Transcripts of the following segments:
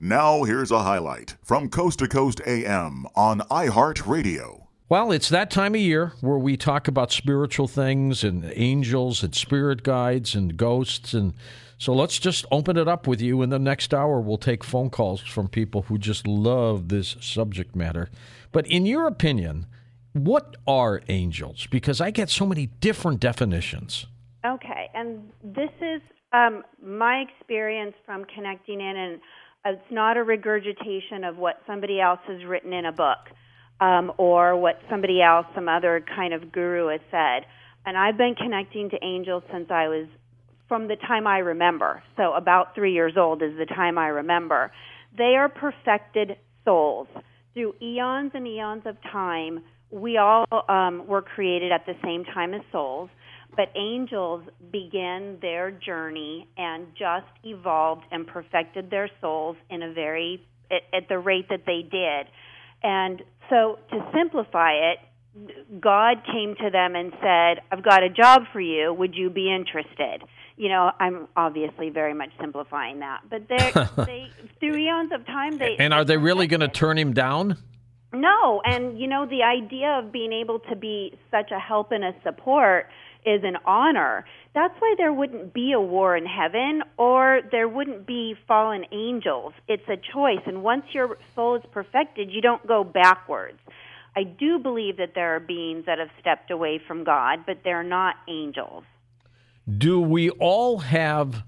Now, here's a highlight from Coast to Coast AM on iHeartRadio. Well, it's that time of year where we talk about spiritual things and angels and spirit guides and ghosts. And so let's just open it up with you. In the next hour, we'll take phone calls from people who just love this subject matter. But in your opinion, what are angels? Because I get so many different definitions. Okay, and this is um, my experience from connecting in, and it's not a regurgitation of what somebody else has written in a book um, or what somebody else, some other kind of guru has said. And I've been connecting to angels since I was from the time I remember. So about three years old is the time I remember. They are perfected souls. Through eons and eons of time, we all um, were created at the same time as souls, but angels began their journey and just evolved and perfected their souls in a very at, at the rate that they did. And so, to simplify it, God came to them and said, I've got a job for you. Would you be interested? You know, I'm obviously very much simplifying that. But they, through eons of time, they. And are they really going to turn him down? No. And, you know, the idea of being able to be such a help and a support is an honor. That's why there wouldn't be a war in heaven or there wouldn't be fallen angels. It's a choice. And once your soul is perfected, you don't go backwards. I do believe that there are beings that have stepped away from God, but they're not angels. Do we all have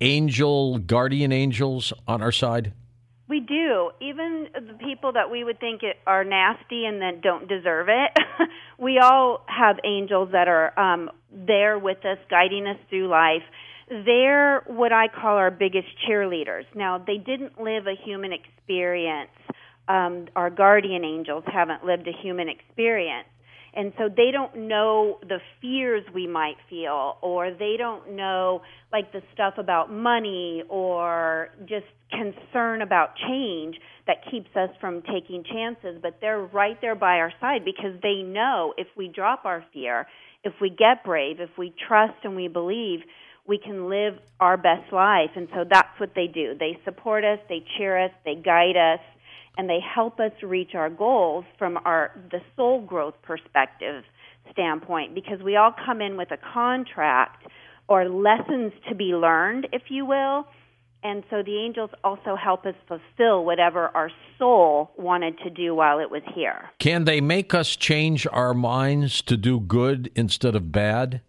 angel, guardian angels on our side? We do. Even the people that we would think are nasty and that don't deserve it, we all have angels that are um, there with us, guiding us through life. They're what I call our biggest cheerleaders. Now, they didn't live a human experience. Um, our guardian angels haven't lived a human experience and so they don't know the fears we might feel or they don't know like the stuff about money or just concern about change that keeps us from taking chances but they're right there by our side because they know if we drop our fear if we get brave if we trust and we believe we can live our best life. And so that's what they do. They support us they cheer us they guide us and they help us reach our goals from our the soul growth perspective standpoint because we all come in with a contract or lessons to be learned if you will and so the angels also help us fulfill whatever our soul wanted to do while it was here. Can they make us change our minds to do good instead of bad?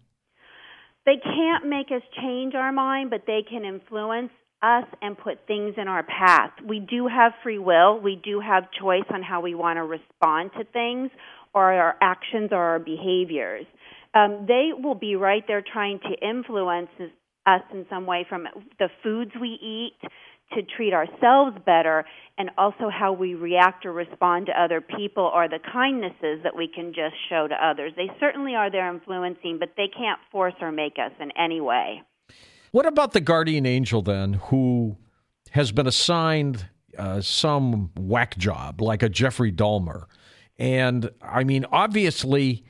They can't make us change our mind, but they can influence us and put things in our path. We do have free will. We do have choice on how we want to respond to things or our actions or our behaviors. Um, they will be right there trying to influence us in some way from the foods we eat to treat ourselves better and also how we react or respond to other people or the kindnesses that we can just show to others. They certainly are there influencing, but they can't force or make us in any way. What about the guardian angel then, who has been assigned uh, some whack job like a Jeffrey Dahmer? And I mean, obviously,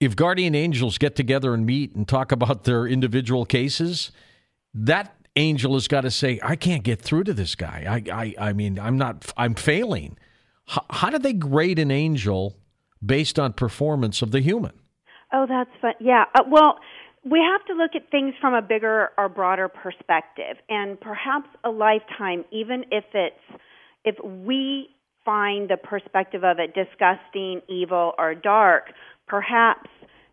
if guardian angels get together and meet and talk about their individual cases, that angel has got to say, "I can't get through to this guy. I, I, I mean, I'm not. I'm failing." How do they grade an angel based on performance of the human? Oh, that's fun. Yeah. Uh, well, we have to look at things from a bigger or broader perspective and perhaps a lifetime even if it's if we find the perspective of it disgusting evil or dark perhaps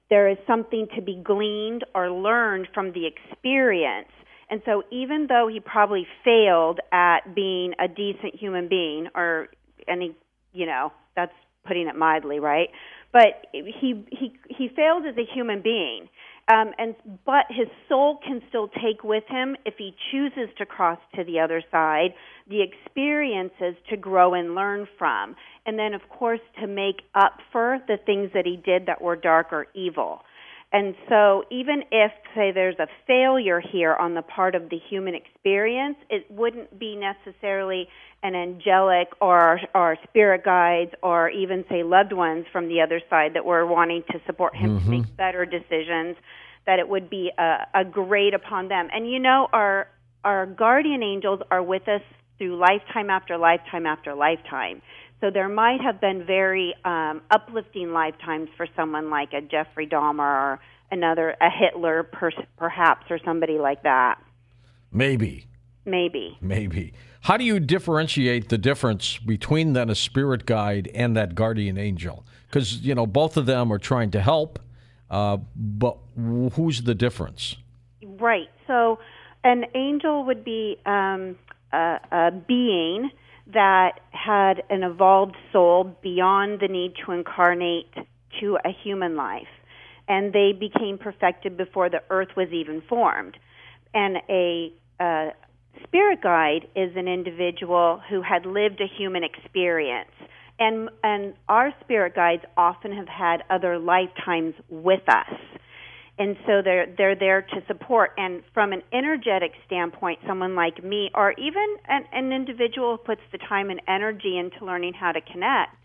there is something to be gleaned or learned from the experience. And so even though he probably failed at being a decent human being or any you know that's putting it mildly right? But he he he failed as a human being um, and but his soul can still take with him if he chooses to cross to the other side the experiences to grow and learn from, and then, of course, to make up for the things that he did that were dark or evil. And so, even if, say, there's a failure here on the part of the human experience, it wouldn't be necessarily an angelic or, or spirit guides or even, say, loved ones from the other side that were wanting to support him mm-hmm. to make better decisions, that it would be a, a grade upon them. And you know, our, our guardian angels are with us through lifetime after lifetime after lifetime. So there might have been very um, uplifting lifetimes for someone like a Jeffrey Dahmer or another a Hitler, per, perhaps, or somebody like that. Maybe. Maybe. Maybe. How do you differentiate the difference between then a spirit guide and that guardian angel? Because you know both of them are trying to help, uh, but who's the difference? Right. So, an angel would be um, a, a being that had an evolved soul beyond the need to incarnate to a human life. And they became perfected before the earth was even formed. And a uh, spirit guide is an individual who had lived a human experience. And, and our spirit guides often have had other lifetimes with us and so they're they're there to support and from an energetic standpoint someone like me or even an, an individual who puts the time and energy into learning how to connect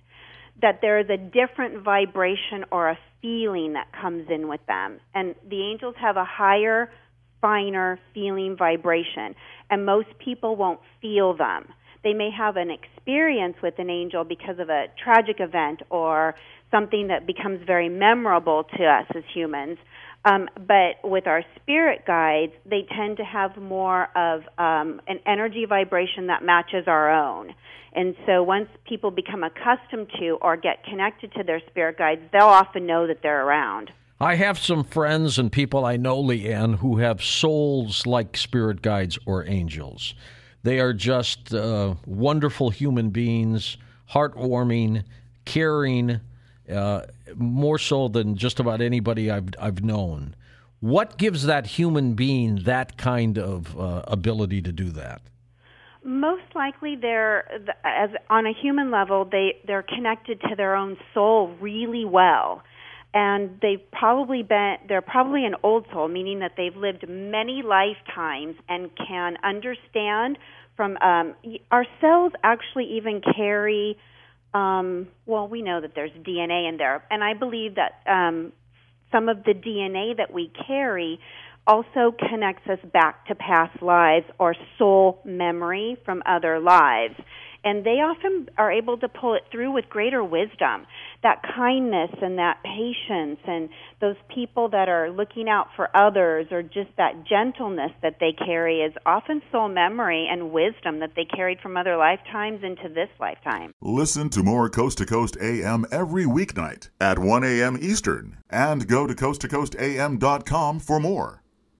that there is a different vibration or a feeling that comes in with them and the angels have a higher finer feeling vibration and most people won't feel them they may have an experience with an angel because of a tragic event or something that becomes very memorable to us as humans um, but with our spirit guides, they tend to have more of um, an energy vibration that matches our own. And so once people become accustomed to or get connected to their spirit guides, they'll often know that they're around. I have some friends and people I know, Leanne, who have souls like spirit guides or angels. They are just uh, wonderful human beings, heartwarming, caring, uh, more so than just about anybody I've I've known. What gives that human being that kind of uh, ability to do that? Most likely, they're as on a human level, they they're connected to their own soul really well, and they've probably been they're probably an old soul, meaning that they've lived many lifetimes and can understand from um, our cells actually even carry um, well, we know that there's DNA in there, and I believe that um, some of the DNA that we carry also connects us back to past lives or soul memory from other lives and they often are able to pull it through with greater wisdom. That kindness and that patience and those people that are looking out for others or just that gentleness that they carry is often soul memory and wisdom that they carried from other lifetimes into this lifetime. Listen to more Coast to Coast AM every weeknight at 1 a.m. Eastern and go to coasttocoastam.com for more.